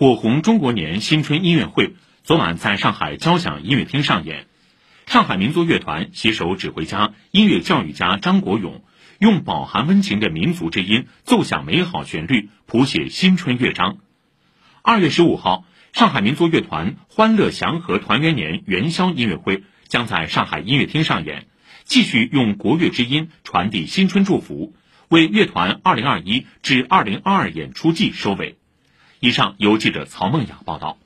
火红中国年新春音乐会昨晚在上海交响音乐厅上演。上海民族乐团携手指挥家、音乐教育家张国勇，用饱含温情的民族之音奏响美好旋律，谱写新春乐章。二月十五号，上海民族乐团欢乐祥和团圆年元宵音乐会将在上海音乐厅上演，继续用国乐之音传递新春祝福，为乐团二零二一至二零二二演出季收尾。以上由记者曹梦雅报道。